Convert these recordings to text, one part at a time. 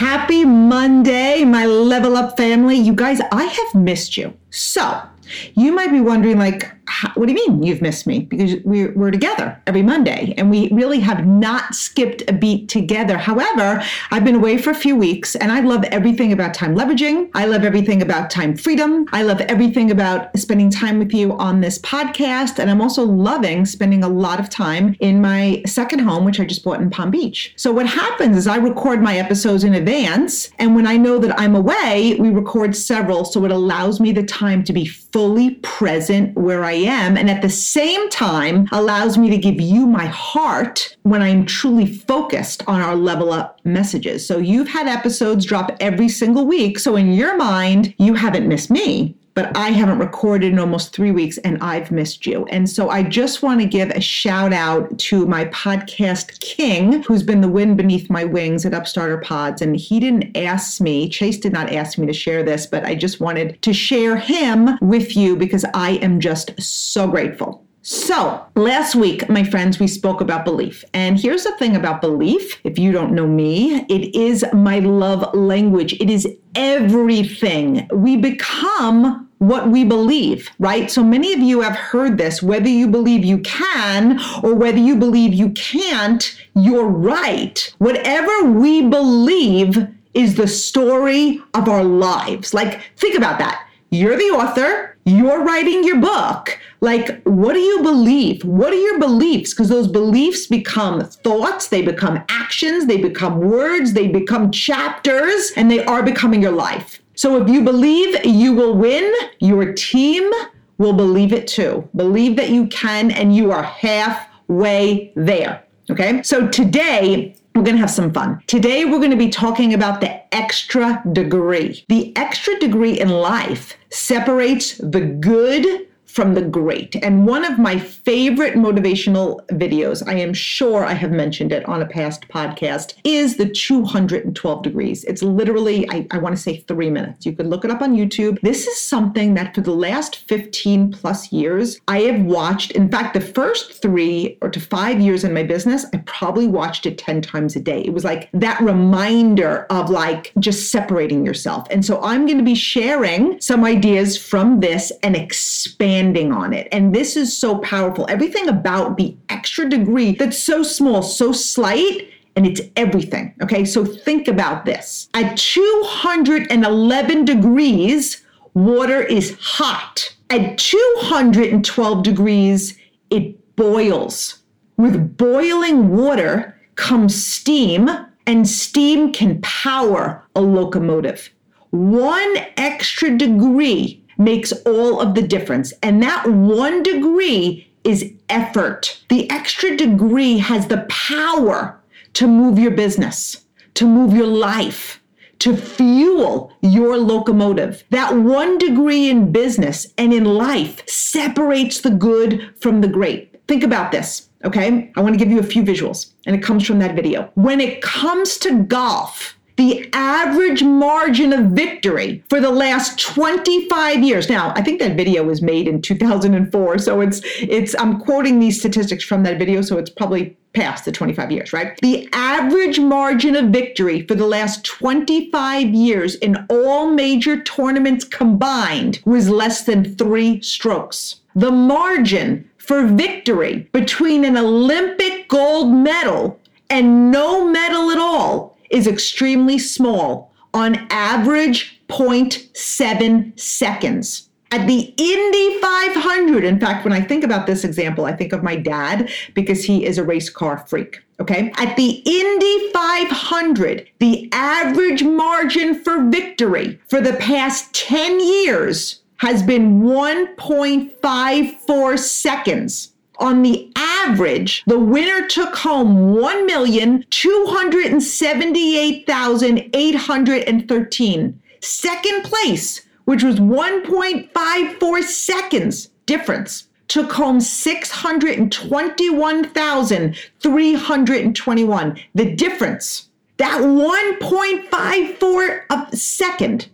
Happy Monday, my level up family. You guys, I have missed you. So, you might be wondering, like, what do you mean you've missed me? Because we're, we're together every Monday and we really have not skipped a beat together. However, I've been away for a few weeks and I love everything about time leveraging. I love everything about time freedom. I love everything about spending time with you on this podcast. And I'm also loving spending a lot of time in my second home, which I just bought in Palm Beach. So, what happens is I record my episodes in advance. And when I know that I'm away, we record several. So, it allows me the time to be fully present where I am, and at the same time allows me to give you my heart when I'm truly focused on our level up messages. So you've had episodes drop every single week. So in your mind, you haven't missed me but I haven't recorded in almost three weeks and I've missed you. And so I just want to give a shout out to my podcast king, who's been the wind beneath my wings at Upstarter Pods. And he didn't ask me, Chase did not ask me to share this, but I just wanted to share him with you because I am just so grateful. So, last week, my friends, we spoke about belief. And here's the thing about belief if you don't know me, it is my love language, it is everything. We become what we believe, right? So many of you have heard this whether you believe you can or whether you believe you can't, you're right. Whatever we believe is the story of our lives. Like, think about that. You're the author, you're writing your book. Like, what do you believe? What are your beliefs? Because those beliefs become thoughts, they become actions, they become words, they become chapters, and they are becoming your life. So if you believe you will win, your team will believe it too. Believe that you can, and you are halfway there. Okay. So today, we're going to have some fun. Today, we're going to be talking about the extra degree. The extra degree in life separates the good from the great. And one of my favorite motivational videos, I am sure I have mentioned it on a past podcast, is the 212 degrees. It's literally, I, I want to say three minutes. You could look it up on YouTube. This is something that for the last 15 plus years, I have watched. In fact, the first three or to five years in my business, I probably watched it 10 times a day. It was like that reminder of like just separating yourself. And so I'm going to be sharing some ideas from this and expand expanding on it. And this is so powerful. Everything about the extra degree that's so small, so slight, and it's everything. Okay, so think about this. At 211 degrees, water is hot. At 212 degrees, it boils. With boiling water comes steam, and steam can power a locomotive. One extra degree makes all of the difference. And that one degree is effort. The extra degree has the power to move your business, to move your life, to fuel your locomotive. That one degree in business and in life separates the good from the great. Think about this. Okay, I want to give you a few visuals, and it comes from that video. When it comes to golf, the average margin of victory for the last 25 years. Now, I think that video was made in 2004, so it's it's I'm quoting these statistics from that video, so it's probably past the 25 years, right? The average margin of victory for the last 25 years in all major tournaments combined was less than 3 strokes. The margin for victory between an Olympic gold medal and no medal at all is extremely small, on average 0.7 seconds. At the Indy 500, in fact, when I think about this example, I think of my dad because he is a race car freak. Okay. At the Indy 500, the average margin for victory for the past 10 years has been 1.54 seconds on the average, the winner took home 1,278,813. Second place, which was 1.54 seconds difference, took home 621,321. The difference, that 1.54 of second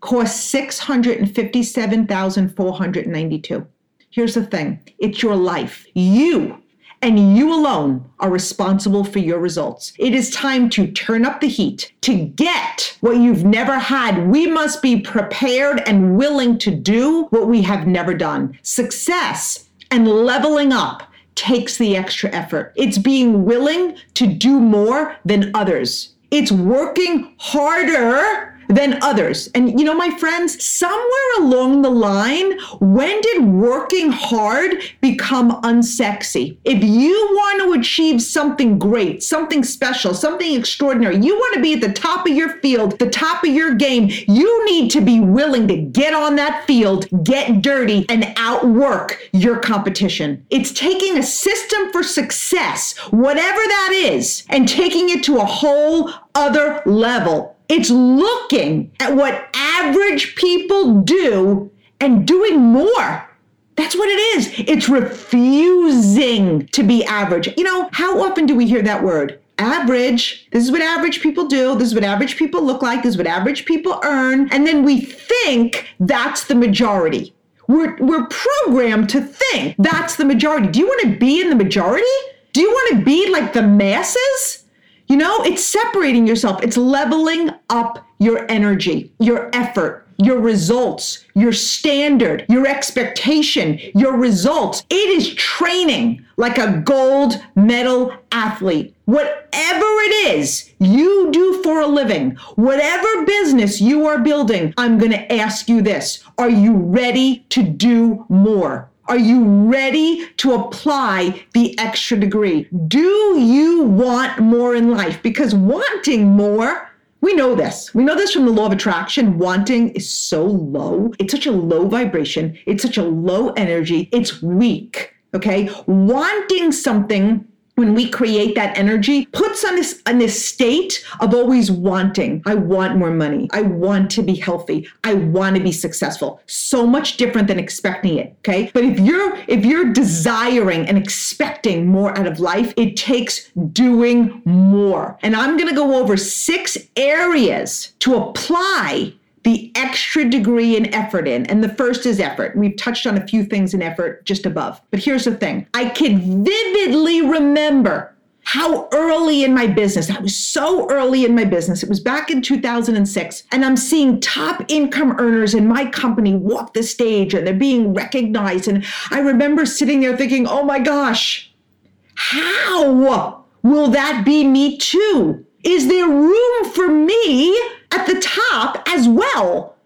cost 657,492. Here's the thing it's your life. You and you alone are responsible for your results. It is time to turn up the heat. To get what you've never had, we must be prepared and willing to do what we have never done. Success and leveling up takes the extra effort. It's being willing to do more than others. It's working harder than others. And you know, my friends, somewhere along the line, when did working hard become unsexy? If you want to achieve something great, something special, something extraordinary, you want to be at the top of your field, the top of your game, you need to be willing to get on that field, get dirty, and outwork your competition. It's taking a system for success, whatever that is, and taking it to a whole other level. It's looking at what average people do and doing more. That's what it is. It's refusing to be average. You know, how often do we hear that word? Average. This is what average people do. This is what average people look like. This is what average people earn. And then we think that's the majority. We're, we're programmed to think that's the majority. Do you want to be in the majority? Do you want to be like the masses? You know, it's separating yourself, it's leveling up your energy, your effort, your results, your standard, your expectation, your results. It is training like a gold medal athlete. Whatever it is you do for a living, whatever business you are building, I'm going to ask you this Are you ready to do more? Are you ready to apply the extra degree? Do you want more in life? Because wanting more, we know this. We know this from the law of attraction. Wanting is so low. It's such a low vibration. It's such a low energy. It's weak. Okay. Wanting something when we create that energy puts on this on this state of always wanting i want more money. I want to be healthy. I want to be successful. So much different than expecting it okay? But if you're if you're desiring and expecting more out of life it takes doing more. And i'm going to go over six areas to apply the extra degree in effort in. And the first is effort. We've touched on a few things in effort just above. But here's the thing I can vividly remember how early in my business, I was so early in my business. It was back in 2006. And I'm seeing top income earners in my company walk the stage and they're being recognized. And I remember sitting there thinking, oh my gosh, how will that be me too? Is there room for me at the top as well.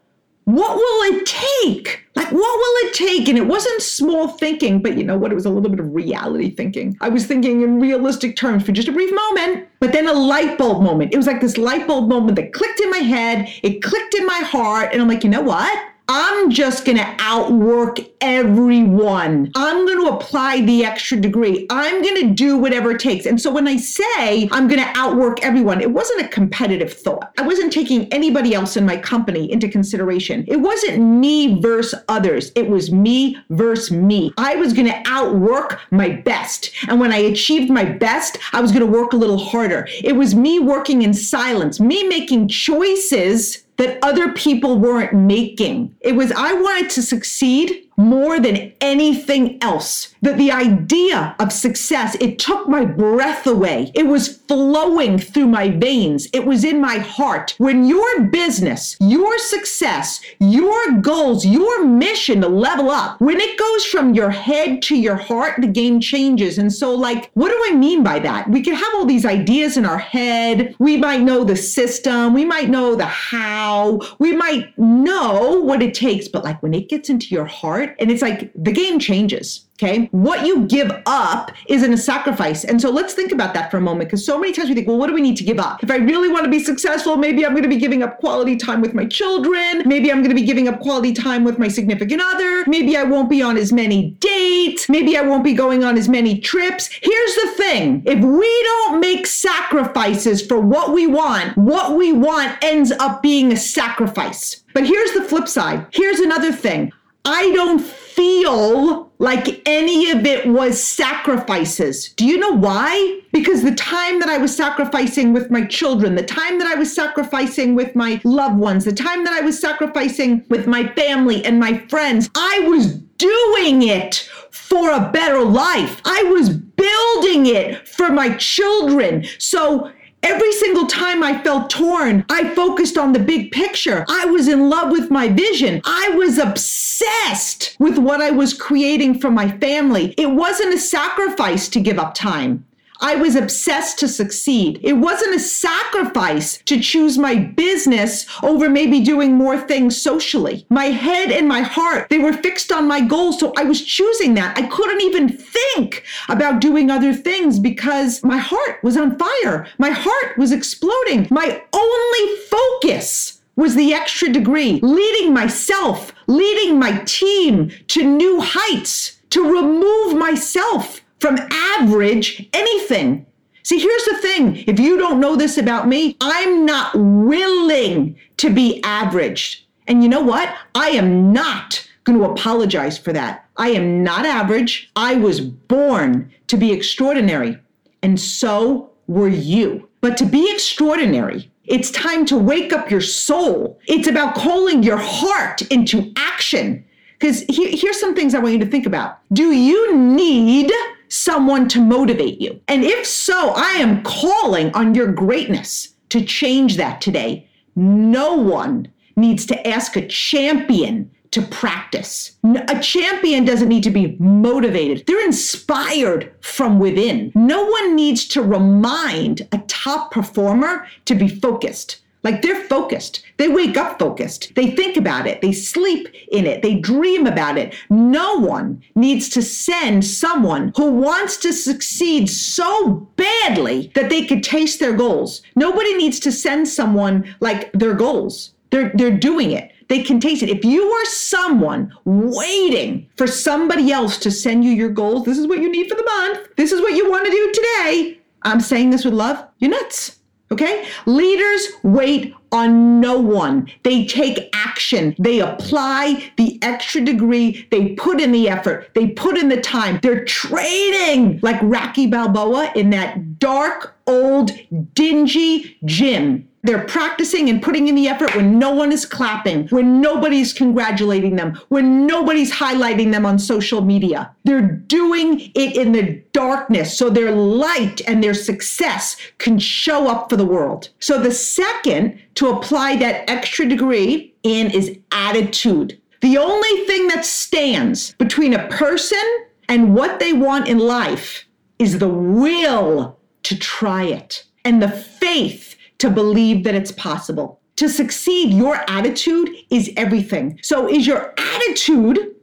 What will it take? Like, what will it take? And it wasn't small thinking, but you know what? It was a little bit of reality thinking. I was thinking in realistic terms for just a brief moment, but then a light bulb moment. It was like this light bulb moment that clicked in my head, it clicked in my heart, and I'm like, you know what? I'm just going to outwork everyone. I'm going to apply the extra degree. I'm going to do whatever it takes. And so when I say I'm going to outwork everyone, it wasn't a competitive thought. I wasn't taking anybody else in my company into consideration. It wasn't me versus others. It was me versus me. I was going to outwork my best. And when I achieved my best, I was going to work a little harder. It was me working in silence, me making choices that other people weren't making. It was, I wanted to succeed more than anything else. That the idea of success, it took my breath away. It was flowing through my veins. It was in my heart. When your business, your success, your goals, your mission to level up, when it goes from your head to your heart, the game changes. And so, like, what do I mean by that? We can have all these ideas in our head. We might know the system. We might know the how. We might know what it takes. But like when it gets into your heart, and it's like the game changes. Okay. What you give up isn't a sacrifice. And so let's think about that for a moment because so many times we think, well, what do we need to give up? If I really want to be successful, maybe I'm going to be giving up quality time with my children. Maybe I'm going to be giving up quality time with my significant other. Maybe I won't be on as many dates. Maybe I won't be going on as many trips. Here's the thing if we don't make sacrifices for what we want, what we want ends up being a sacrifice. But here's the flip side. Here's another thing. I don't feel like any of it was sacrifices. Do you know why? Because the time that I was sacrificing with my children, the time that I was sacrificing with my loved ones, the time that I was sacrificing with my family and my friends, I was doing it for a better life. I was building it for my children. So Every single time I felt torn, I focused on the big picture. I was in love with my vision. I was obsessed with what I was creating for my family. It wasn't a sacrifice to give up time. I was obsessed to succeed. It wasn't a sacrifice to choose my business over maybe doing more things socially. My head and my heart, they were fixed on my goals. So I was choosing that. I couldn't even think about doing other things because my heart was on fire. My heart was exploding. My only focus was the extra degree, leading myself, leading my team to new heights, to remove myself from average anything. See, here's the thing if you don't know this about me, I'm not willing to be averaged. And you know what? I am not going to apologize for that. I am not average. I was born to be extraordinary. And so were you. But to be extraordinary, it's time to wake up your soul. It's about calling your heart into action. Because here's some things I want you to think about. Do you need someone to motivate you? And if so, I am calling on your greatness to change that today. No one needs to ask a champion to practice. A champion doesn't need to be motivated. They're inspired from within. No one needs to remind a top performer to be focused. Like they're focused. They wake up focused. They think about it. They sleep in it. They dream about it. No one needs to send someone who wants to succeed so badly that they could taste their goals. Nobody needs to send someone like their goals. They're, they're doing it. They can taste it. If you are someone waiting for somebody else to send you your goals, this is what you need for the month. This is what you want to do today. I'm saying this with love. You're nuts. Okay? Leaders wait on no one. They take action. They apply the extra degree. They put in the effort. They put in the time. They're training like Rocky Balboa in that dark, old, dingy gym they're practicing and putting in the effort when no one is clapping, when nobody's congratulating them, when nobody's highlighting them on social media. They're doing it in the darkness so their light and their success can show up for the world. So the second to apply that extra degree in is attitude. The only thing that stands between a person and what they want in life is the will to try it and the faith to believe that it's possible. To succeed, your attitude is everything. So, is your attitude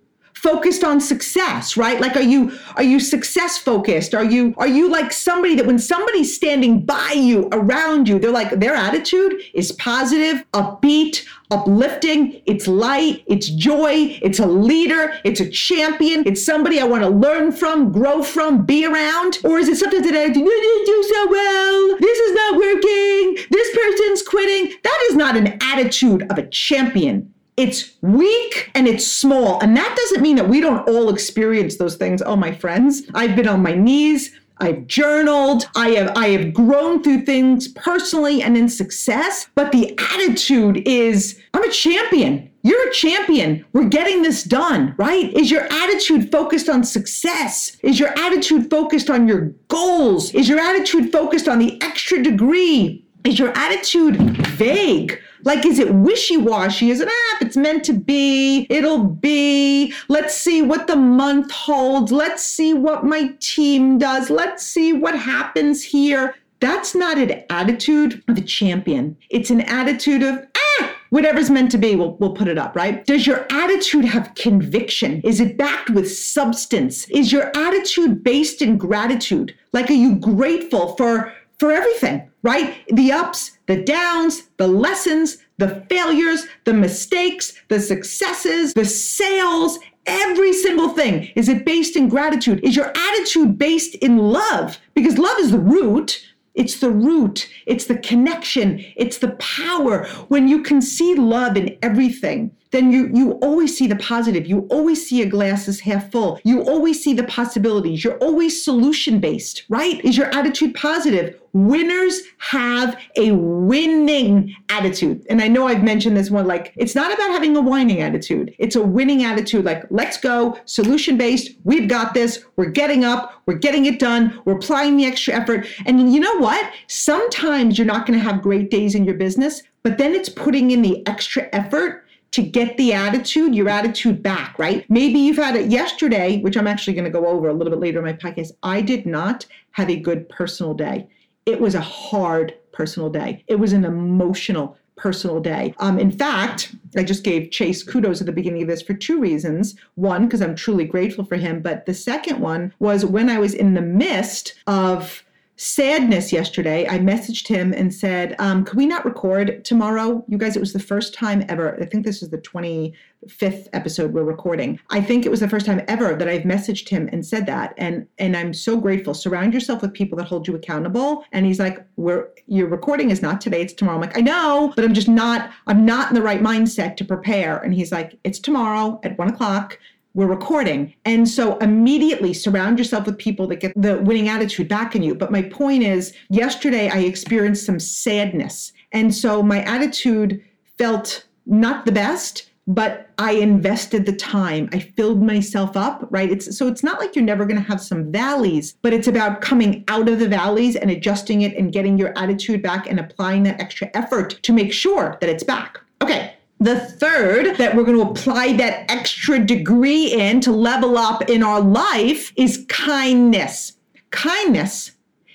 focused on success right? Like are you are you success focused? Are you are you like somebody that when somebody's standing by you around you they're like their attitude is positive upbeat uplifting. It's light it's joy it's a leader it's a champion. It's somebody i want to learn from grow from be around. Or is it something that i do, do so well. This is not working. This person's quitting. That is not an attitude of a champion it's weak and it's small. And that doesn't mean that we don't all experience those things. Oh, my friends, I've been on my knees. I've journaled. I have I have grown through things personally and in success, but the attitude is I'm a champion. You're a champion. We're getting this done, right? Is your attitude focused on success? Is your attitude focused on your goals? Is your attitude focused on the extra degree? Is your attitude vague? Like, is it wishy washy? Is it, ah, if it's meant to be, it'll be. Let's see what the month holds. Let's see what my team does. Let's see what happens here. That's not an attitude of a champion. It's an attitude of, ah, whatever's meant to be, we'll, we'll put it up, right? Does your attitude have conviction? Is it backed with substance? Is your attitude based in gratitude? Like, are you grateful for for everything, right? The ups, the downs, the lessons, the failures, the mistakes, the successes, the sales, every single thing. Is it based in gratitude? Is your attitude based in love? Because love is the root. It's the root, it's the connection, it's the power. When you can see love in everything, then you you always see the positive. You always see a glass is half full. You always see the possibilities. You're always solution based, right? Is your attitude positive? Winners have a winning attitude. And I know I've mentioned this one like it's not about having a whining attitude. It's a winning attitude like let's go, solution based. We've got this. We're getting up. We're getting it done. We're applying the extra effort. And you know what? Sometimes you're not going to have great days in your business, but then it's putting in the extra effort to get the attitude, your attitude back, right? Maybe you've had it yesterday, which I'm actually going to go over a little bit later in my podcast. I did not have a good personal day. It was a hard personal day. It was an emotional personal day. Um, in fact, I just gave Chase kudos at the beginning of this for two reasons. One, because I'm truly grateful for him. But the second one was when I was in the midst of sadness yesterday, I messaged him and said, um, Could we not record tomorrow? You guys, it was the first time ever. I think this is the 25th episode we're recording. I think it was the first time ever that I've messaged him and said that. And and I'm so grateful. Surround yourself with people that hold you accountable. And he's like, We're your recording is not today, it's tomorrow. I'm like, I know, but I'm just not, I'm not in the right mindset to prepare. And he's like, It's tomorrow at one o'clock we're recording. And so immediately surround yourself with people that get the winning attitude back in you. But my point is, yesterday I experienced some sadness. And so my attitude felt not the best but I invested the time. I filled myself up, right? It's so it's not like you're never going to have some valleys, but it's about coming out of the valleys and adjusting it and getting your attitude back and applying that extra effort to make sure that it's back. Okay. The third that we're going to apply that extra degree in to level up in our life is kindness. Kindness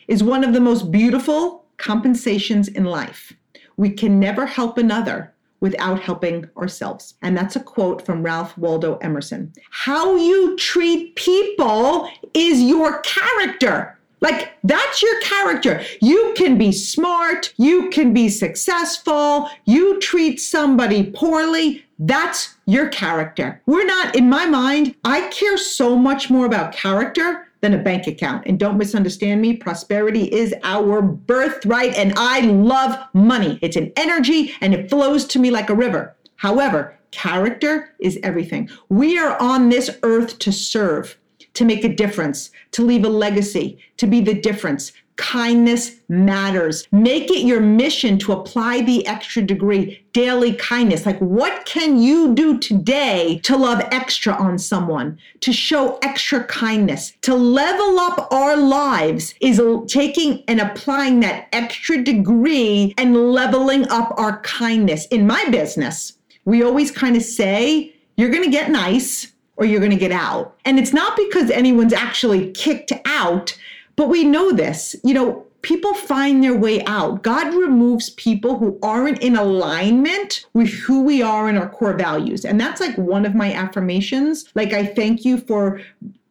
is one of the most beautiful compensations in life. We can never help another without helping ourselves. And that's a quote from Ralph Waldo Emerson. How you treat people is your character. Like, that's your character. You can be smart, you can be successful, you treat somebody poorly. That's your character. We're not, in my mind, I care so much more about character than a bank account. And don't misunderstand me, prosperity is our birthright, and I love money. It's an energy and it flows to me like a river. However, character is everything. We are on this earth to serve to make a difference, to leave a legacy, to be the difference. Kindness matters. Make it your mission to apply the extra degree, daily kindness. Like, what can you do today to love extra on someone, to show extra kindness, to level up our lives is taking and applying that extra degree and leveling up our kindness. In my business, we always kind of say, you're going to get nice or you're going to get out. And it's not because anyone's actually kicked out, but we know this. You know, people find their way out. God removes people who aren't in alignment with who we are and our core values. And that's like one of my affirmations. Like, I thank you for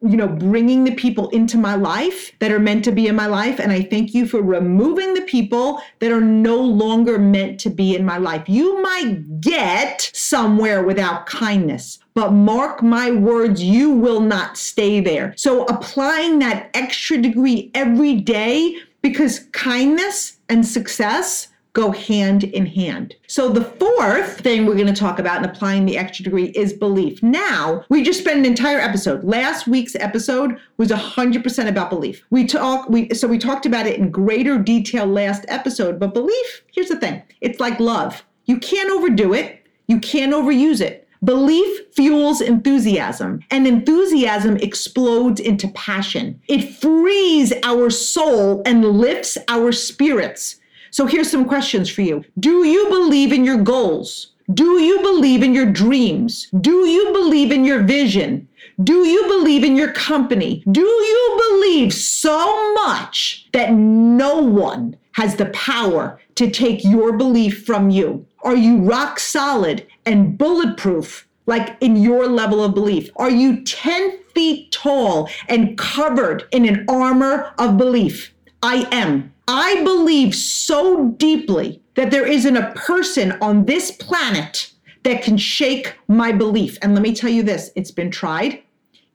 you know, bringing the people into my life that are meant to be in my life. And I thank you for removing the people that are no longer meant to be in my life. You might get somewhere without kindness, but mark my words, you will not stay there. So applying that extra degree every day because kindness and success go hand in hand. So the fourth thing we're going to talk about in applying the extra degree is belief. Now, we just spent an entire episode. Last week's episode was 100% about belief. We talk we so we talked about it in greater detail last episode, but belief, here's the thing. It's like love. You can't overdo it. You can't overuse it. Belief fuels enthusiasm, and enthusiasm explodes into passion. It frees our soul and lifts our spirits. So here's some questions for you. Do you believe in your goals? Do you believe in your dreams? Do you believe in your vision? Do you believe in your company? Do you believe so much that no one has the power to take your belief from you? Are you rock solid and bulletproof? Like in your level of belief? Are you 10 feet tall and covered in an armor of belief? I am. I believe so deeply that there isn't a person on this planet that can shake my belief. And let me tell you this it's been tried,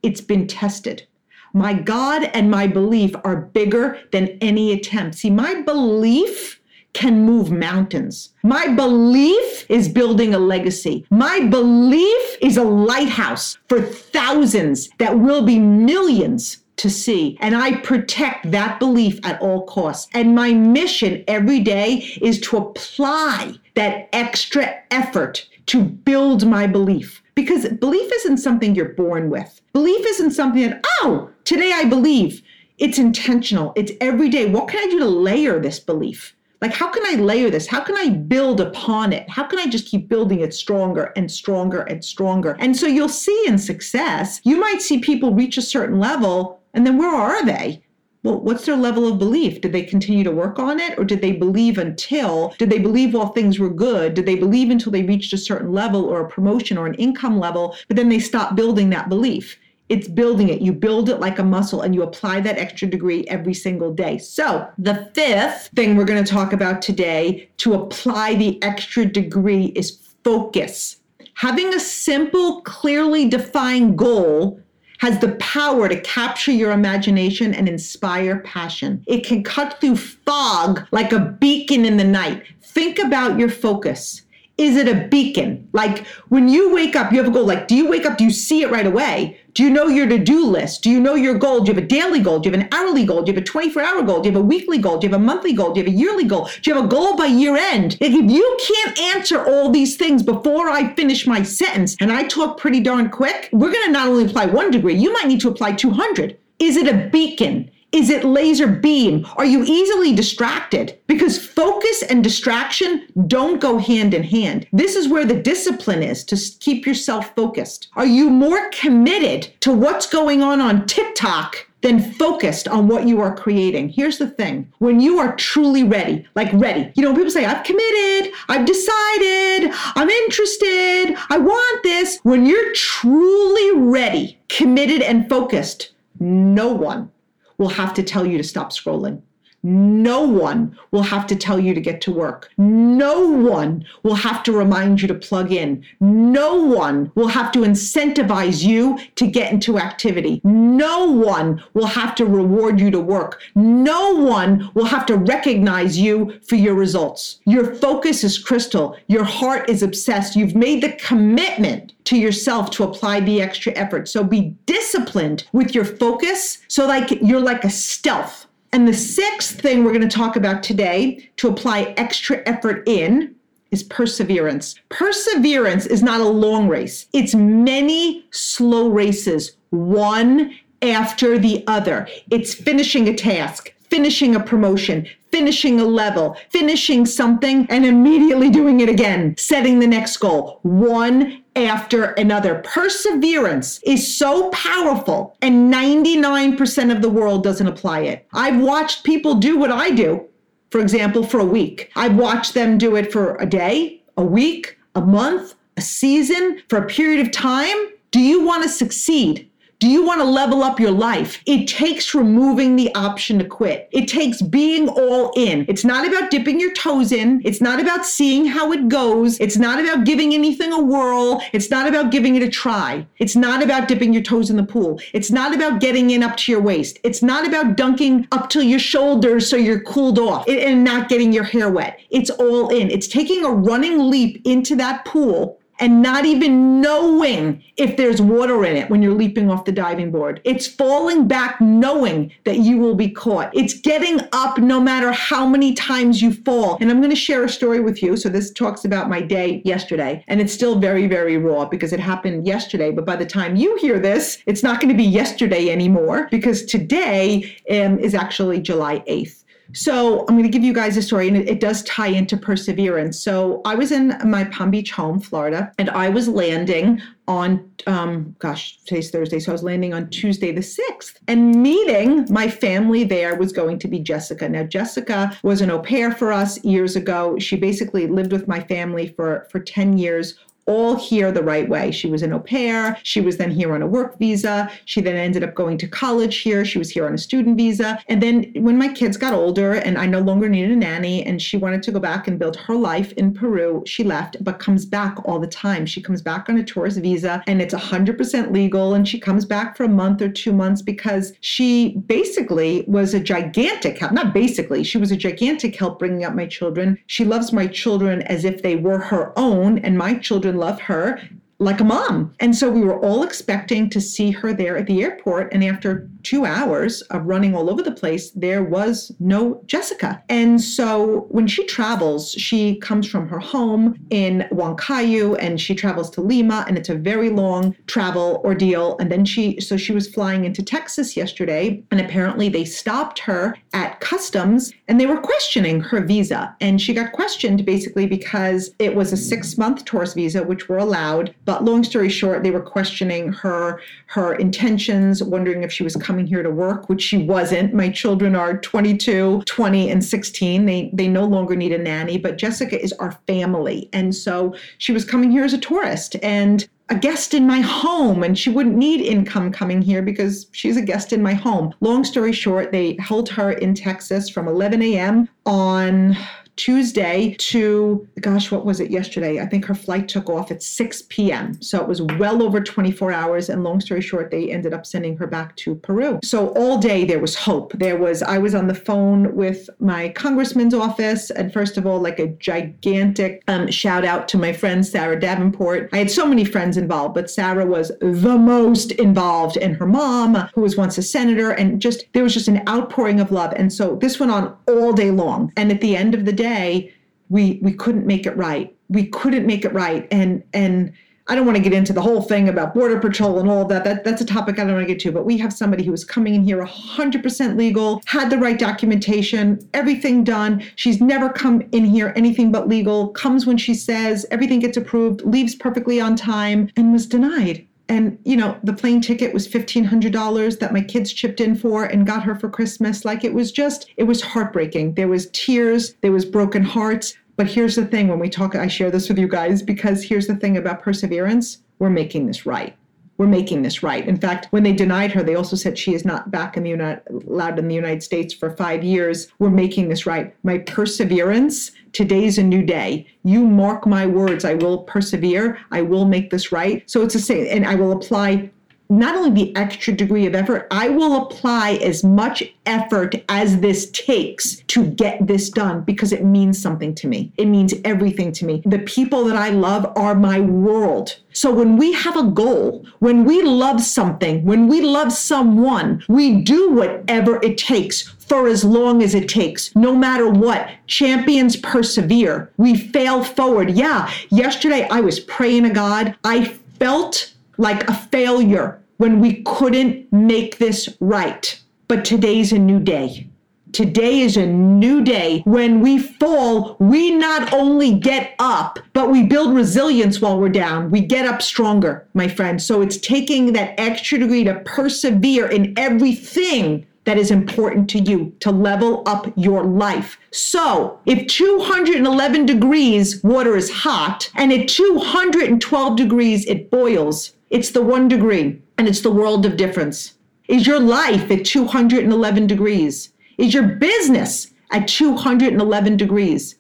it's been tested. My God and my belief are bigger than any attempt. See, my belief can move mountains. My belief is building a legacy. My belief is a lighthouse for thousands that will be millions to see. And I protect that belief at all costs. And my mission every day is to apply that extra effort to build my belief. Because belief isn't something you're born with. Belief isn't something that, oh, today I believe. It's intentional, it's every day. What can I do to layer this belief? Like, how can I layer this? How can I build upon it? How can I just keep building it stronger and stronger and stronger? And so you'll see in success, you might see people reach a certain level, and then where are they? Well, what's their level of belief? Did they continue to work on it or did they believe until? Did they believe while things were good? Did they believe until they reached a certain level or a promotion or an income level, but then they stopped building that belief? It's building it. You build it like a muscle and you apply that extra degree every single day. So, the fifth thing we're going to talk about today to apply the extra degree is focus. Having a simple, clearly defined goal has the power to capture your imagination and inspire passion. It can cut through fog like a beacon in the night. Think about your focus. Is it a beacon? Like when you wake up, you have a goal. Like, do you wake up? Do you see it right away? Do you know your to do list? Do you know your goal? Do you have a daily goal? Do you have an hourly goal? Do you have a 24 hour goal? Do you have a weekly goal? Do you have a monthly goal? Do you have a yearly goal? Do you have a goal by year end? If you can't answer all these things before I finish my sentence and I talk pretty darn quick, we're going to not only apply one degree, you might need to apply 200. Is it a beacon? Is it laser beam? Are you easily distracted? Because focus and distraction don't go hand in hand. This is where the discipline is to keep yourself focused. Are you more committed to what's going on on TikTok than focused on what you are creating. Here's the thing when you are truly ready, like ready, you know, people say, I've committed, I've decided, I'm interested, I want this. When you're truly ready, committed, and focused, no one will have to tell you to stop scrolling. No one will have to tell you to get to work. No one will have to remind you to plug in. No one will have to incentivize you to get into activity. No one will have to reward you to work. No one will have to recognize you for your results. Your focus is crystal. Your heart is obsessed. You've made the commitment to yourself to apply the extra effort. So be disciplined with your focus so like you're like a stealth and the sixth thing we're going to talk about today to apply extra effort in is perseverance. Perseverance is not a long race, it's many slow races, one after the other. It's finishing a task, finishing a promotion, finishing a level, finishing something, and immediately doing it again, setting the next goal, one after another. Perseverance is so powerful, and 99% of the world doesn't apply it. I've watched people do what I do, for example, for a week. I've watched them do it for a day, a week, a month, a season, for a period of time. Do you want to succeed? Do you want to level up your life? It takes removing the option to quit. It takes being all in. It's not about dipping your toes in. It's not about seeing how it goes. It's not about giving anything a whirl. It's not about giving it a try. It's not about dipping your toes in the pool. It's not about getting in up to your waist. It's not about dunking up to your shoulders so you're cooled off and not getting your hair wet. It's all in. It's taking a running leap into that pool and not even knowing if there's water in it when you're leaping off the diving board. It's falling back knowing that you will be caught. It's getting up no matter how many times you fall. And I'm going to share a story with you. So this talks about my day yesterday, and it's still very, very raw because it happened yesterday. But by the time you hear this, it's not going to be yesterday anymore because today um, is actually July 8th. So I'm going to give you guys a story, and it, it, does tie into perseverance. So I was in my Palm Beach home, Florida, and I was landing on, um, gosh, today's Thursday, so I was landing on Tuesday the 6th. And meeting my family there was going to be Jessica. Now, Jessica was an au pair for us years ago. She basically lived with my family for, for 10 years all here the right way. She was an au pair. She was then here on a work visa. She then ended up going to college here. She was here on a student visa. And then when my kids got older and I no longer needed a nanny and she wanted to go back and build her life in Peru, she left, but comes back all the time. She comes back on a tourist visa and it's 100% legal. And she comes back for a month or two months because she basically was a gigantic help. Not basically, she was a gigantic help bringing up my children. She loves my children as if they were her own, and my children love her like a mom. And so we were all expecting to see her there at the airport. And after two hours of running all over the place, there was no Jessica. And so when she travels, she comes from her home in Huancayo and she travels to Lima, and it's a very long travel ordeal. And then she, so she was flying into Texas yesterday, and apparently they stopped her at customs and they were questioning her visa. And she got questioned basically because it was a six month tourist visa, which were allowed. But long story short, they were questioning her, her intentions, wondering if she was coming coming here to work, which she wasn't. My children are 22, 20, and 16. They they no longer need a nanny, but Jessica is our family. And so she was coming here as a tourist and a guest in my home and she wouldn't need income coming here because she's a guest in my home. Long story short, they held her in Texas from 11 a.m. on Tuesday to, gosh, what was it yesterday? I think her flight took off at 6 p.m. So it was well over 24 hours. And long story short, they ended up sending her back to Peru. So all day there was hope. There was, I was on the phone with my congressman's office. And first of all, like a gigantic um, shout out to my friend Sarah Davenport. I had so many friends involved, but Sarah was the most involved, and her mom, who was once a senator, and just there was just an outpouring of love. And so this went on all day long. And at the end of the day, day we we couldn't make it right. We couldn't make it right. And and I don't want to get into the whole thing about border patrol and all of that. that that's a topic I don't want to get to. But we have somebody who was coming in here 100% legal, had the right documentation, everything done. She's never come in here anything but legal. Comes when she says, everything gets approved, leaves perfectly on time, and was denied and you know the plane ticket was $1500 that my kids chipped in for and got her for christmas like it was just it was heartbreaking there was tears there was broken hearts but here's the thing when we talk i share this with you guys because here's the thing about perseverance we're making this right we're making this right. In fact, when they denied her, they also said she is not back in the United, allowed in the United States for five years. We're making this right. My perseverance, today's a new day. You mark my words. I will persevere. I will make this right. So it's the same, and I will apply not only the extra degree of effort, I will apply as much effort as this takes to get this done because it means something to me. It means everything to me. The people that I love are my world. So when we have a goal, when we love something, when we love someone, we do whatever it takes for as long as it takes, no matter what. Champions persevere. We fail forward. Yeah, yesterday I was praying to God. I felt like a failure when we couldn't make this right. But today's a new day. Today is a new day. When we fall, we not only get up, but we build resilience while we're down. We get up stronger, my friend. So it's taking that extra degree to persevere in everything that is important to you to level up your life. So, if 211 degrees water is hot and at 212 degrees it boils, it's the one degree and it's the world of difference. Is your life at 211 degrees? Is your business at 211 degrees?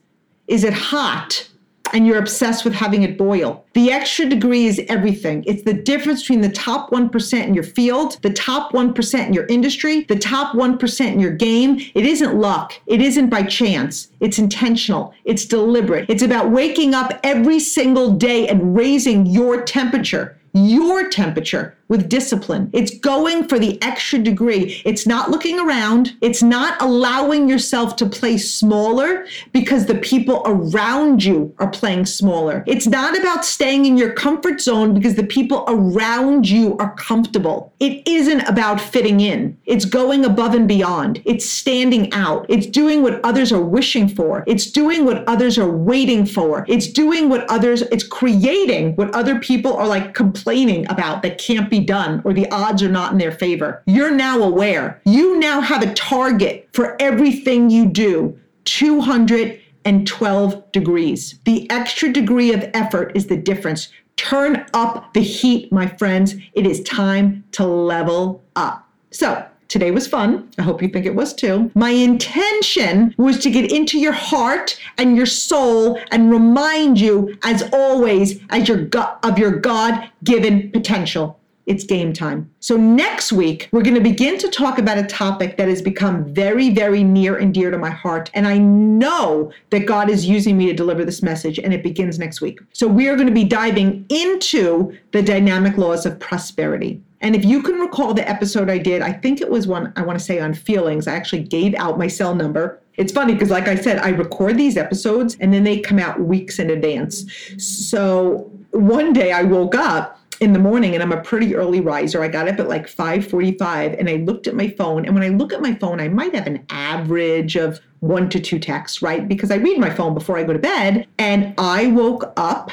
Is it hot and you're obsessed with having it boil? The extra degree is everything. It's the difference between the top 1% in your field, the top 1% in your industry, the top 1% in your game. It isn't luck. It isn't by chance. It's intentional. It's deliberate. It's about waking up every single day and raising your temperature your temperature with discipline. It's going for the extra degree. It's not looking around. It's not allowing yourself to play smaller because the people around you are playing smaller. It's not about staying in your comfort zone because the people around you are comfortable. It isn't about fitting in. It's going above and beyond. It's standing out. It's doing what others are wishing for. It's doing what others are waiting for. It's doing what others, it's creating what other people are like complaining about that can't be done or the odds are not in their favor. You're now aware. You now have a target for everything you do 212 degrees. The extra degree of effort is the difference. Turn up the heat, my friends. It is time to level up. So, Today was fun. I hope you think it was too. My intention was to get into your heart and your soul and remind you, as always, as your God, of your God-given potential. It's game time. So, next week, we're going to begin to talk about a topic that has become very, very near and dear to my heart. And I know that God is using me to deliver this message, and it begins next week. So, we are going to be diving into the dynamic laws of prosperity. And if you can recall the episode I did, I think it was one I want to say on feelings. I actually gave out my cell number. It's funny because, like I said, I record these episodes and then they come out weeks in advance. So one day I woke up in the morning and I'm a pretty early riser. I got up at like 5:45 and I looked at my phone and when I look at my phone I might have an average of 1 to 2 texts, right? Because I read my phone before I go to bed and I woke up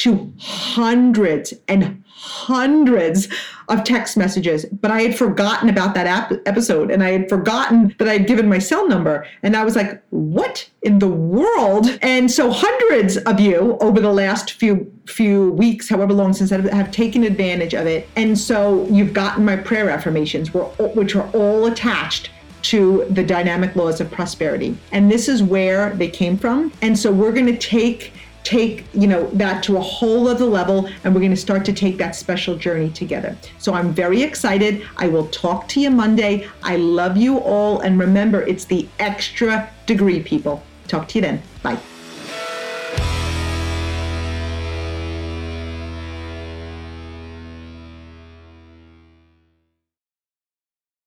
to hundreds and hundreds of text messages, but I had forgotten about that ap- episode and I had forgotten that I had given my cell number. And I was like, what in the world? And so hundreds of you over the last few few weeks, however long since I have taken advantage of it. And so you've gotten my prayer affirmations, which are all attached to the dynamic laws of prosperity. And this is where they came from. And so we're going to take take you know that to a whole other level and we're going to start to take that special journey together. So i'm very excited. I will talk to you monday. I love you all and remember it's the extra degree people. Talk to you then. Bye